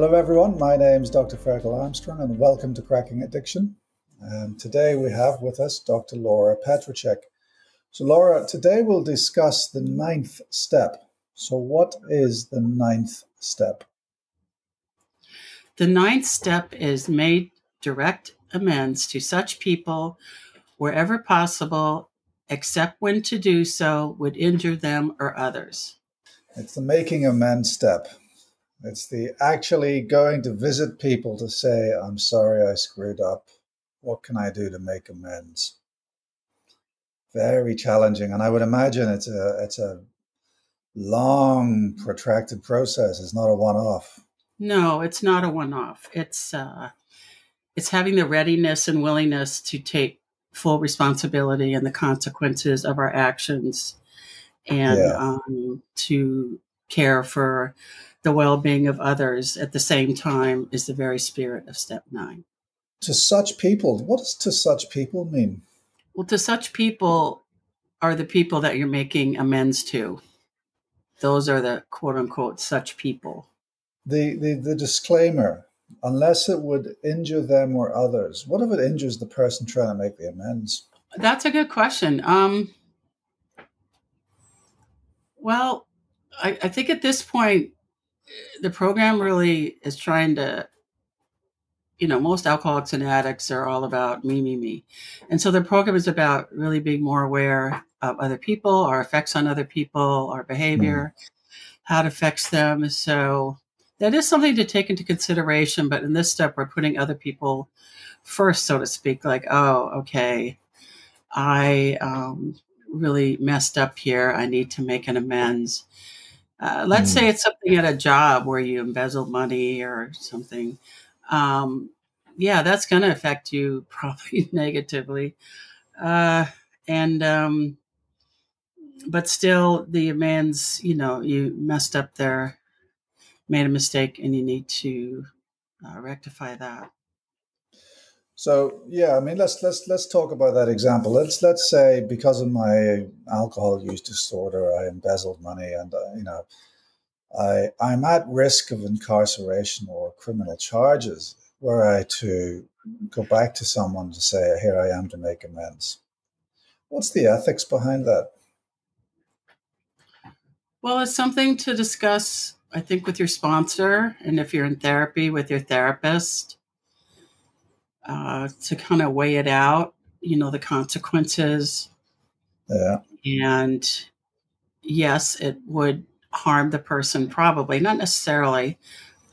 Hello, everyone. My name is Dr. Ferghal Armstrong, and welcome to Cracking Addiction. And today we have with us Dr. Laura Petracek. So, Laura, today we'll discuss the ninth step. So, what is the ninth step? The ninth step is made direct amends to such people wherever possible, except when to do so would injure them or others. It's the making amends step. It's the actually going to visit people to say, I'm sorry I screwed up. What can I do to make amends? Very challenging. And I would imagine it's a it's a long, protracted process. It's not a one off. No, it's not a one off. It's uh it's having the readiness and willingness to take full responsibility and the consequences of our actions and yeah. um, to care for the well-being of others at the same time is the very spirit of step nine to such people what does to such people mean well to such people are the people that you're making amends to those are the quote unquote such people the the, the disclaimer unless it would injure them or others. What if it injures the person trying to make the amends? That's a good question. Um, well, I, I think at this point, the program really is trying to, you know, most alcoholics and addicts are all about me, me, me. And so the program is about really being more aware of other people, our effects on other people, our behavior, mm. how it affects them. So that is something to take into consideration. But in this step, we're putting other people first, so to speak. Like, oh, okay, I um, really messed up here. I need to make an amends. Uh, let's mm. say it's something at a job where you embezzled money or something. Um, yeah, that's going to affect you probably negatively. Uh, and, um, but still, the amends, you know, you messed up there made a mistake and you need to uh, rectify that. So yeah, I mean let's let's let's talk about that example. Let's let's say because of my alcohol use disorder, I embezzled money, and uh, you know, I I'm at risk of incarceration or criminal charges. Were I to go back to someone to say, "Here I am to make amends," what's the ethics behind that? Well, it's something to discuss I think with your sponsor, and if you're in therapy with your therapist, uh, to kind of weigh it out, you know, the consequences. Yeah. And yes, it would harm the person, probably, not necessarily,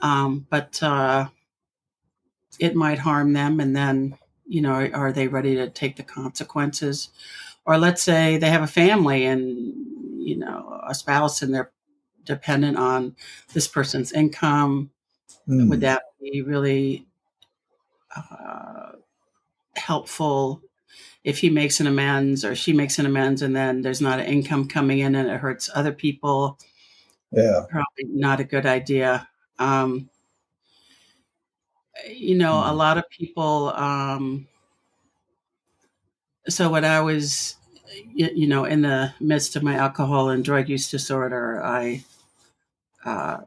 um, but uh, it might harm them. And then, you know, are they ready to take the consequences? Or let's say they have a family and, you know, a spouse and they're dependent on this person's income. Mm. Would that be really uh, helpful if he makes an amends or she makes an amends and then there's not an income coming in and it hurts other people? Yeah. Probably not a good idea. Um, you know, mm. a lot of people. Um, so when I was, you know, in the midst of my alcohol and drug use disorder, I uh,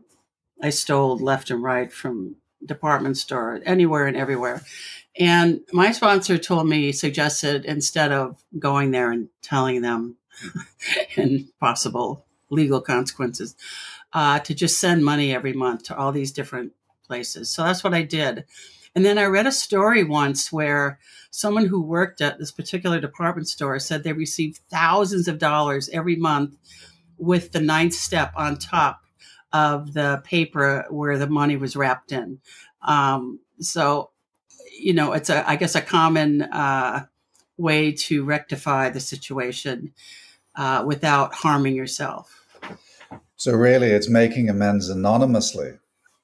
I stole left and right from department store, anywhere and everywhere. And my sponsor told me, suggested instead of going there and telling them and possible legal consequences, uh, to just send money every month to all these different places. So that's what I did. And then I read a story once where someone who worked at this particular department store said they received thousands of dollars every month with the ninth step on top of the paper where the money was wrapped in. Um, so, you know, it's a, I guess, a common uh, way to rectify the situation uh, without harming yourself. So, really, it's making amends anonymously.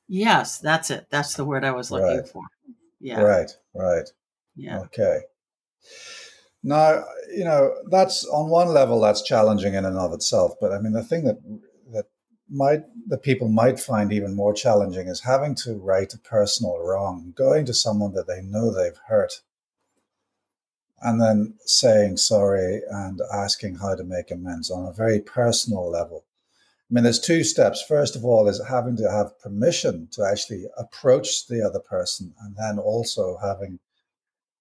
Yes, that's it. That's the word I was looking right. for. Yeah. Right, right. Yeah. Okay. Now, you know, that's on one level, that's challenging in and of itself. But I mean, the thing that might the people might find even more challenging is having to right a personal wrong, going to someone that they know they've hurt, and then saying sorry and asking how to make amends on a very personal level. I mean, there's two steps. First of all, is having to have permission to actually approach the other person, and then also having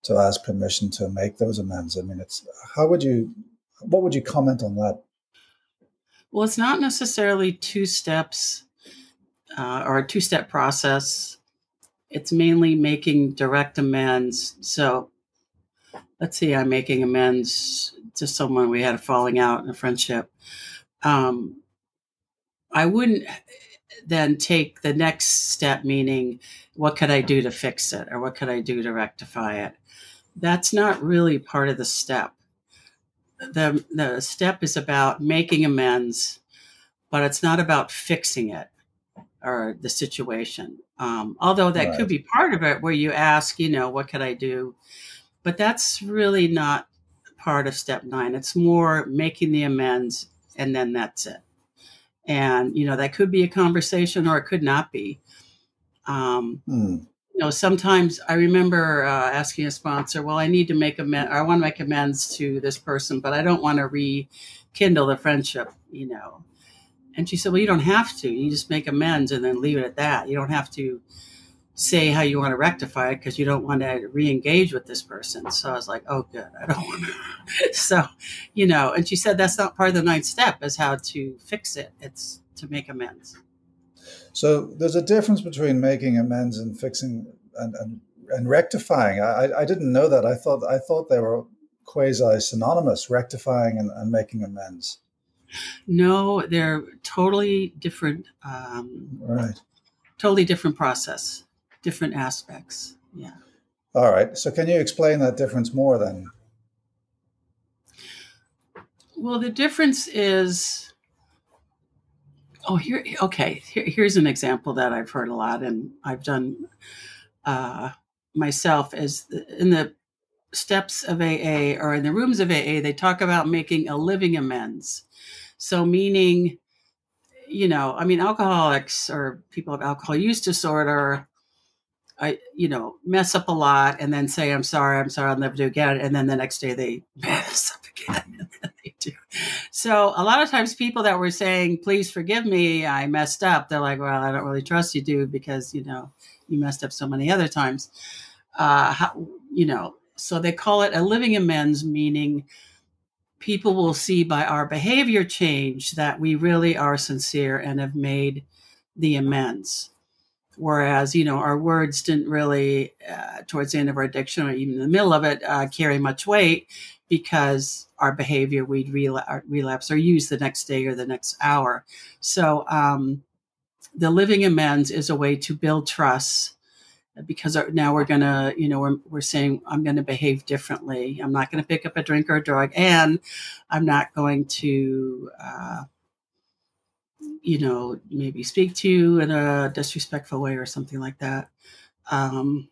to ask permission to make those amends. I mean, it's how would you, what would you comment on that? Well, it's not necessarily two steps uh, or a two step process. It's mainly making direct amends. So let's see, I'm making amends to someone we had a falling out in a friendship. Um, I wouldn't then take the next step, meaning what could I do to fix it or what could I do to rectify it? That's not really part of the step. The, the step is about making amends, but it's not about fixing it or the situation. Um, although that right. could be part of it where you ask, you know, what could I do? But that's really not part of step nine. It's more making the amends and then that's it and you know that could be a conversation or it could not be um, mm. Know sometimes i remember uh, asking a sponsor well i need to make amends i want to make amends to this person but i don't want to rekindle the friendship you know. And she said well you don't have to. You just make amends and then leave it at that. You don't have to say how you want to rectify it because you don't want to re-engage with this person. So i was like oh good. I don't want to so you know and she said that's not part of the ninth step is how to fix it. It's to make amends so there's a difference between making amends and fixing and, and, and rectifying I, I didn't know that i thought i thought they were quasi synonymous rectifying and, and making amends no they're totally different um, right totally different process different aspects. Yeah. All right. So, can you explain that difference more then? Well, the difference is. Oh, here. Okay. Here, here's an example that I've heard a lot, and I've done uh, myself. Is in the steps of AA or in the rooms of AA, they talk about making a living amends. So, meaning, you know, I mean, alcoholics or people of alcohol use disorder I, you know, mess up a lot and then say, I'm sorry, I'm sorry, I'll never do again. And then the next day they mess up again. So a lot of times people that were saying, please forgive me, I messed up. They're like, well, I don't really trust you, dude, because, you know, you messed up so many other times. Uh, how, you know, so they call it a living amends, meaning people will see by our behavior change that we really are sincere and have made the amends whereas you know our words didn't really uh, towards the end of our addiction or even in the middle of it uh, carry much weight because our behavior we'd uh, relapse or use the next day or the next hour. So um, the living amends is a way to build trust because now we're gonna you know we're, we're saying i'm gonna behave differently. I'm not gonna pick up a drink or a drug and i'm not going to uh, you know, maybe speak to you in a disrespectful way or something like that. Um,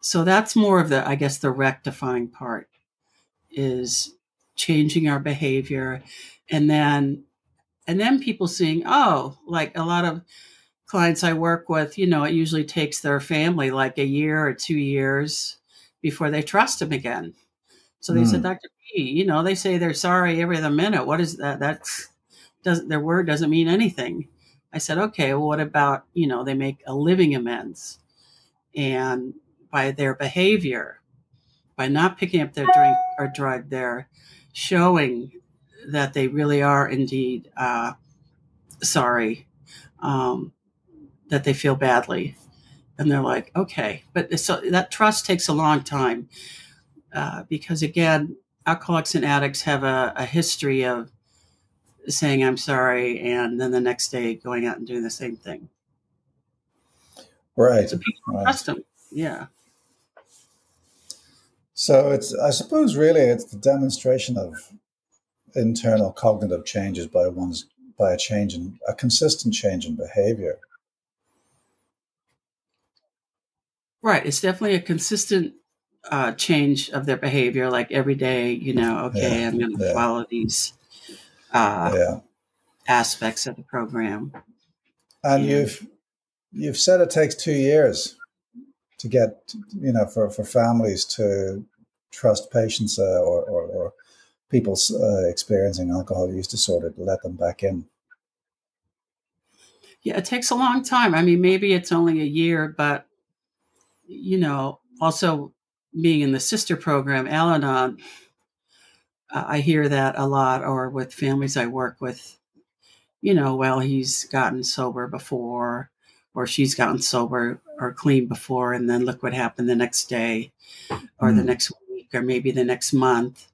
so that's more of the, I guess, the rectifying part is changing our behavior, and then, and then people seeing, oh, like a lot of clients I work with, you know, it usually takes their family like a year or two years before they trust them again. So they mm. said, Dr. P, you know, they say they're sorry every other minute. What is that? That's doesn't their word doesn't mean anything. I said, okay, well, what about, you know, they make a living amends and by their behavior, by not picking up their drink or drug, they're showing that they really are indeed uh, sorry, um, that they feel badly. And they're like, okay. But so that trust takes a long time uh, because, again, alcoholics and addicts have a, a history of saying I'm sorry, and then the next day going out and doing the same thing. Right. So people right. trust them. Yeah. So it's, I suppose, really, it's the demonstration of internal cognitive changes by one's by a change in a consistent change in behavior. Right. It's definitely a consistent uh, change of their behavior. Like every day, you know, okay, yeah, I'm going to yeah. follow these uh, yeah. aspects of the program. And, and you've you've said it takes two years to get you know for, for families to trust patients uh, or, or, or, people uh, experiencing alcohol use disorder to let them back in. Yeah, it takes a long time. I mean, maybe it's only a year, but you know, also being in the sister program, Al Anon, uh, I hear that a lot, or with families I work with, you know, well, he's gotten sober before, or she's gotten sober or clean before, and then look what happened the next day, or mm. the hmm. next week, or maybe the next month.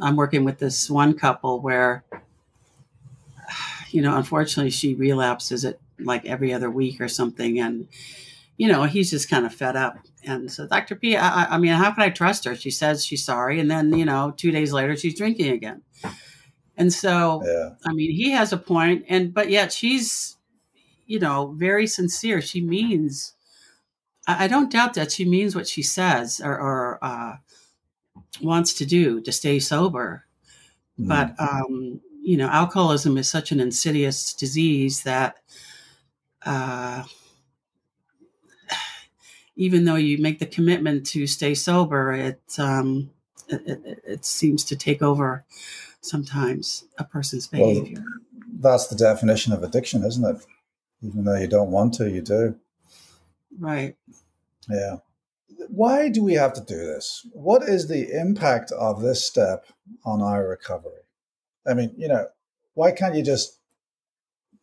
I'm working with this one couple where, you know, unfortunately, she relapses it like every other week or something, and you know, he's just kind of fed up. And so, Dr. P, I, I mean, how can I trust her? She says she's sorry. And then, you know, two days later, she's drinking again. And so, yeah. I mean, he has a point, and but yet she's, you know, very sincere. She means, I, I don't doubt that she means what she says or, or uh, wants to do to stay sober. Mm. But, um, you know, alcoholism is such an insidious disease that, uh, even though you make the commitment to stay sober, it, um, it, it, it seems to take over sometimes a person's behavior. Well, that's the definition of addiction, isn't it? Even though you don't want to, you do. Right. Yeah. Why do we have to do this? What is the impact of this step on our recovery? I mean, you know, why can't you just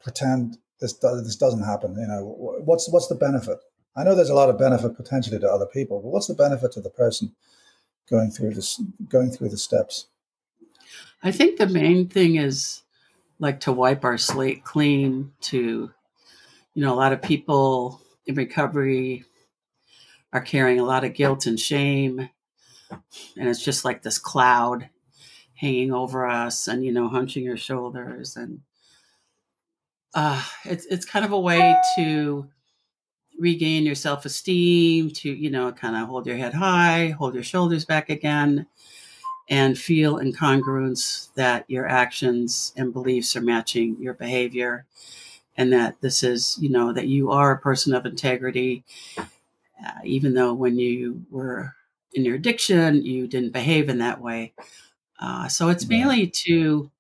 pretend this does, this doesn't happen? You know, what's what's the benefit? I know there's a lot of benefit potentially to other people, but what's the benefit to the person going through this, going through the steps? I think the main thing is like to wipe our slate clean. To, you know, a lot of people in recovery are carrying a lot of guilt and shame, and it's just like this cloud hanging over us, and you know, hunching your shoulders, and uh, it's it's kind of a way to regain your self esteem, to, you know, kind of hold your head high, hold your shoulders back again, and feel in congruence that your actions and beliefs are matching your behavior. And that this is, you know, that you are a person of integrity, uh, even though when you were in your addiction, you didn't behave in that way. Uh, so it's mainly to,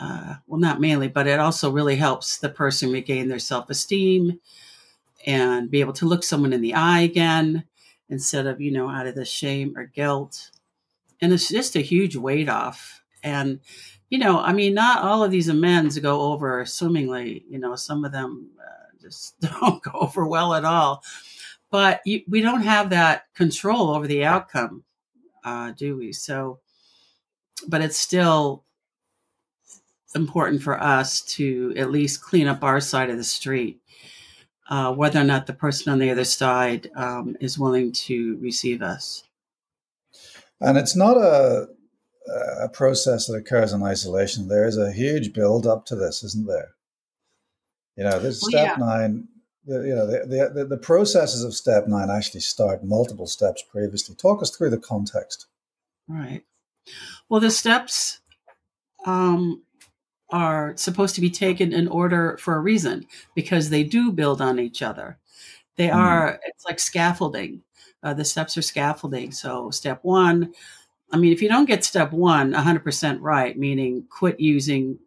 uh, well, not mainly, but it also really helps the person regain their self esteem and be able to look someone in the eye again instead of, you know, out of the shame or guilt. And it's just a huge weight off. And, you know, I mean, not all of these amends go over swimmingly. You know, some of them uh, just don't go over well at all. But you, we don't have that control over the outcome, uh, do we? So, but it's still important for us to at least clean up our side of the street uh, whether or not the person on the other side um, is willing to receive us. And it's not a, a process that occurs in isolation. There is a huge build up to this, isn't there? You know, there's well, step yeah. nine. The, you know, the, the, the processes of step nine actually start multiple steps previously. Talk us through the context. Right. Well, the steps um, are supposed to be taken in order for a reason because they do build on each other. They mm. are, it's like scaffolding. Uh, the steps are scaffolding. So, step one, I mean, if you don't get step one 100% right, meaning quit using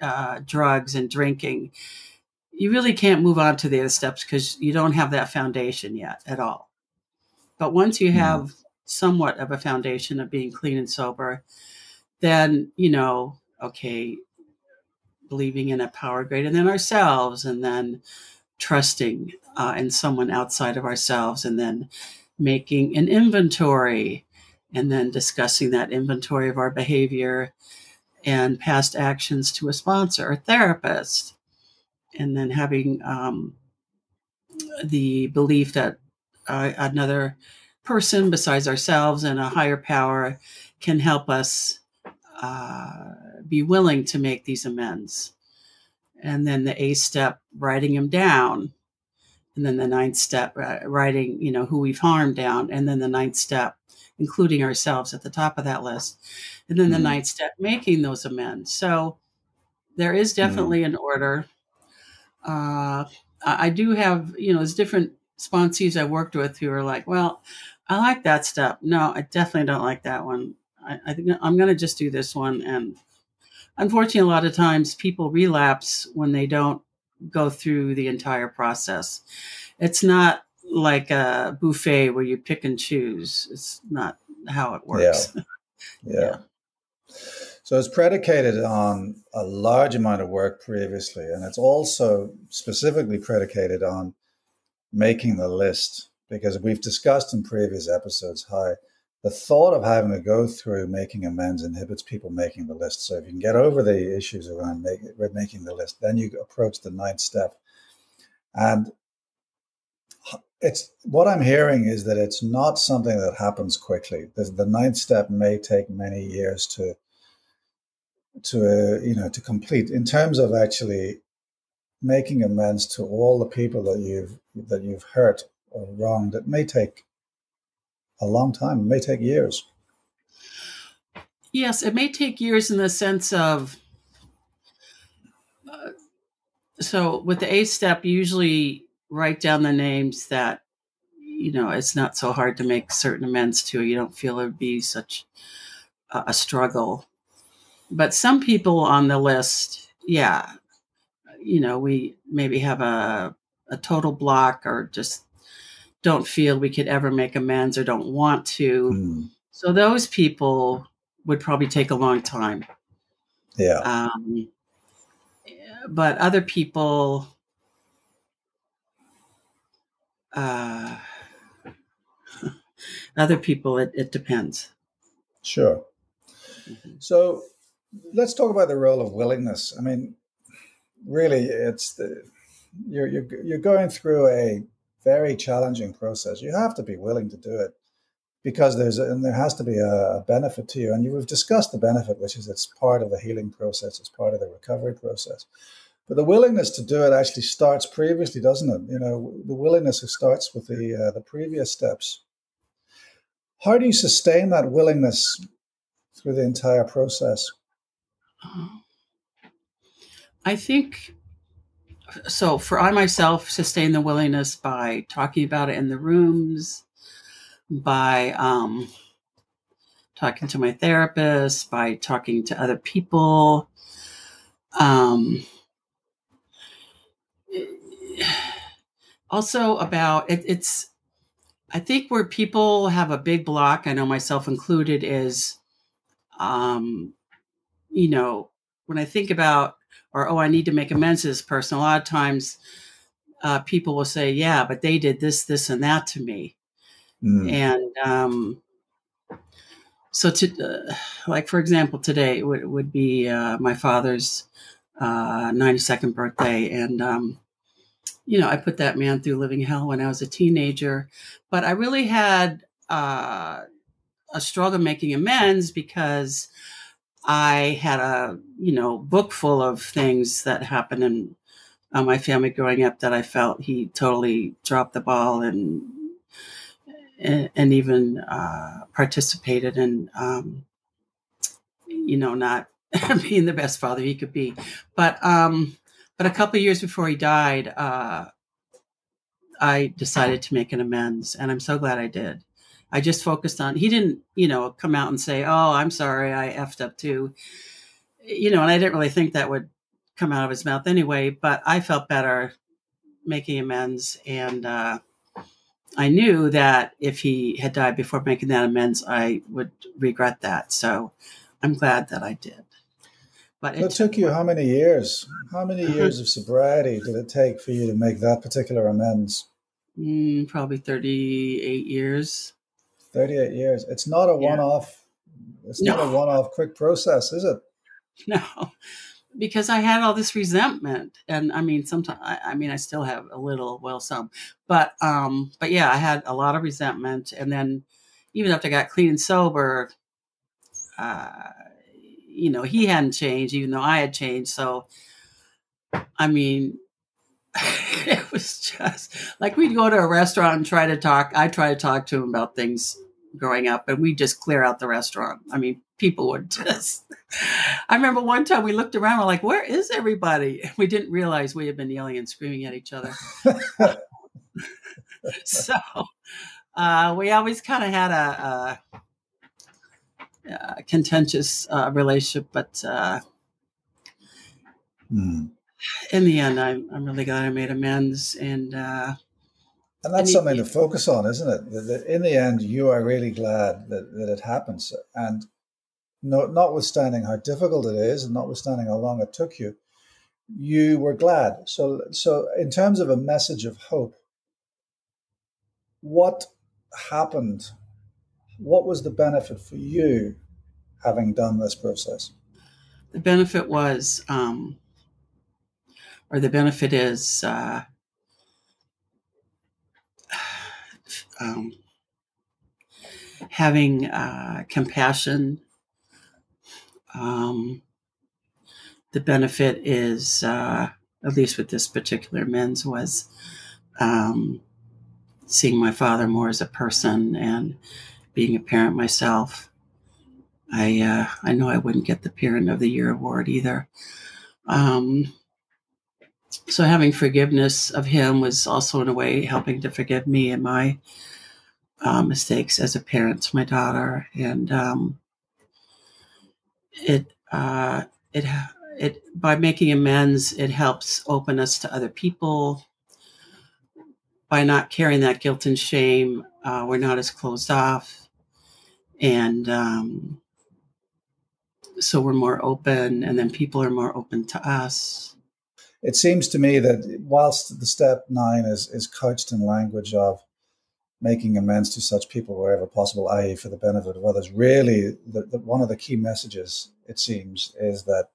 uh, drugs and drinking, you really can't move on to the other steps because you don't have that foundation yet at all. But once you have mm. somewhat of a foundation of being clean and sober, then, you know, okay, believing in a power greater than ourselves and then trusting uh, in someone outside of ourselves and then making an inventory and then discussing that inventory of our behavior and past actions to a sponsor or therapist and then having um, the belief that uh, another person besides ourselves and a higher power can help us uh, be willing to make these amends. And then the eighth step, writing them down. And then the ninth step, uh, writing, you know, who we've harmed down. And then the ninth step, including ourselves at the top of that list. And then mm-hmm. the ninth step, making those amends. So there is mm-hmm. definitely mm-hmm. an order. Uh, I do have, you know, there's different sponsees I worked with who are like, well, I like that step. No, I definitely don't like that one. I, I think I'm going to just do this one. And unfortunately, a lot of times people relapse when they don't go through the entire process. It's not like a buffet where you pick and choose. It's not how it works. Yeah. yeah. yeah. So it's predicated on a large amount of work previously, and it's also specifically predicated on making the list because we've discussed in previous episodes how the thought of having to go through making amends inhibits people making the list. So if you can get over the issues around make, making the list, then you approach the ninth step. And it's what I'm hearing is that it's not something that happens quickly. The, ninth step may take many years to to uh, you know to complete in terms of actually making amends to all the people that you've that you've hurt or wronged. It may take a long time. It may take years. Yes, it may take years in the sense of. Uh, so with the eighth step, usually write down the names that you know it's not so hard to make certain amends to. You don't feel it would be such a, a struggle. But some people on the list, yeah, you know, we maybe have a a total block or just don't feel we could ever make amends or don't want to. Mm. So those people would probably take a long time. Yeah. Um, but other people, uh, other people, it, it depends. Sure. Mm-hmm. So let's talk about the role of willingness. I mean, really, it's the, you're, you're, you're going through a very challenging process. You have to be willing to do it because there's a, and there has to be a, benefit to you. And you, we've discussed the benefit, which is it's part of the healing process, it's part of the recovery process. But the willingness to do it actually starts previously, doesn't it? You know, the willingness starts with the uh, the previous steps. How do you sustain that willingness through the entire process? I think so for I myself sustain the willingness by talking about it in the rooms, by um, talking to my therapist, by talking to other people. Um, also about it, it's I think where people have a big block, I know myself included, is um, you know, when I think about or oh, I need to make amends to this person. A lot of times, uh, people will say, "Yeah, but they did this, this, and that to me," mm. and um, so to uh, like for example, today would would be uh, my father's ninety uh, second birthday, and um, you know, I put that man through living hell when I was a teenager, but I really had uh, a struggle making amends because I had a you know book full of things that happened in uh, my family growing up that I felt he totally dropped the ball and and, even uh, participated in um, you know not being the best father he could be, but um, but a couple years before he died, uh, I decided to make an amends, and I'm so glad I did. I just focused on, he didn't, you know, come out and say, oh, I'm sorry, I effed up too. You know, and I didn't really think that would come out of his mouth anyway, but I felt better making amends. And uh, I knew that if he had died before making that amends, I would regret that. So I'm glad that I did. But it, it took you how many years? How many years of sobriety did it take for you to make that particular amends? Mm, probably 38 years. 38 years. It's not a yeah. one off, it's no. not a one off quick process, is it? No, because I had all this resentment. And I mean, sometimes, I, I mean, I still have a little, well, some, but, um, but yeah, I had a lot of resentment. And then even after I got clean and sober, uh, you know, he hadn't changed, even though I had changed. So, I mean, it was just like we'd go to a restaurant and try to talk. I try to talk to him about things growing up, and we just clear out the restaurant. I mean, people would just. I remember one time we looked around, we're like, "Where is everybody?" We didn't realize we had been yelling and screaming at each other. so uh, we always kind of had a, a, a contentious uh, relationship, but. Uh, mm in the end, I'm, I'm really glad I made amends. And, uh, and that's something to focus on, isn't it? That in the end, you are really glad that, that it happens. And no, notwithstanding how difficult it is, and notwithstanding how long it took you, you were glad. So, so in terms of a message of hope, what happened? What was the benefit for you having done this process? The benefit was, um, or the benefit is, uh, um, having uh, compassion. Um, the benefit is, uh, at least with this particular men's, was um, seeing my father more as a person and being a parent myself. I uh, I know I wouldn't get the Parent of the Year award either. Um, so having forgiveness of him was also in a way helping to forgive me and my uh, mistakes as a parent to my daughter, and um, it uh, it it by making amends, it helps open us to other people. By not carrying that guilt and shame, uh, we're not as closed off, and um, so we're more open, and then people are more open to us. It seems to me that whilst the step nine is is couched in language of making amends to such people wherever possible, i.e., for the benefit of others. Really, the, the, one of the key messages, it seems, is that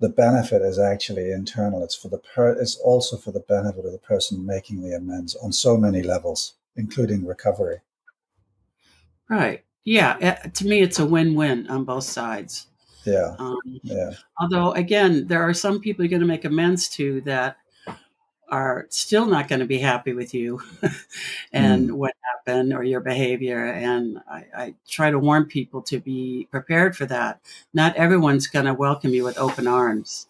the benefit is actually internal. It's for the per, it's also for the benefit of the person making the amends on so many levels, including recovery. Right. Yeah. Eh, to me, it's a win-win on both sides. Yeah. Um, yeah. Although, again, there are some people you're going to make amends to that are still not going to be happy with you and mm. what happened or your behavior. And I, I, try to warn people to be prepared for that. Not everyone's going to welcome you with open arms.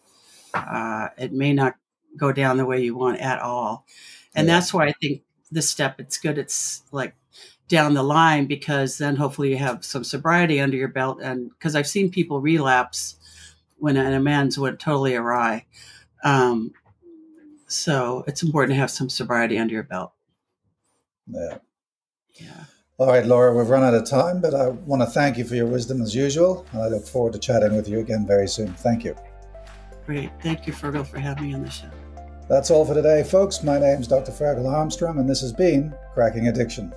Uh, it may not go down the way you want at all. And yeah. that's why I think this step, it's good. It's like down the line because then hopefully you have some sobriety under your belt. And because I've seen people relapse when an amends went totally awry. Um, so it's important to have some sobriety under your belt. Yeah. Yeah. All right, Laura, we've run out of time, but I want to thank you for your wisdom as usual. And I look forward to chatting with you again very soon. Thank you. Great. Thank you, Ferghal, for having me on the show. That's all for today, folks. My name's Dr. Ferghal Armstrong, and this has been Cracking Addiction.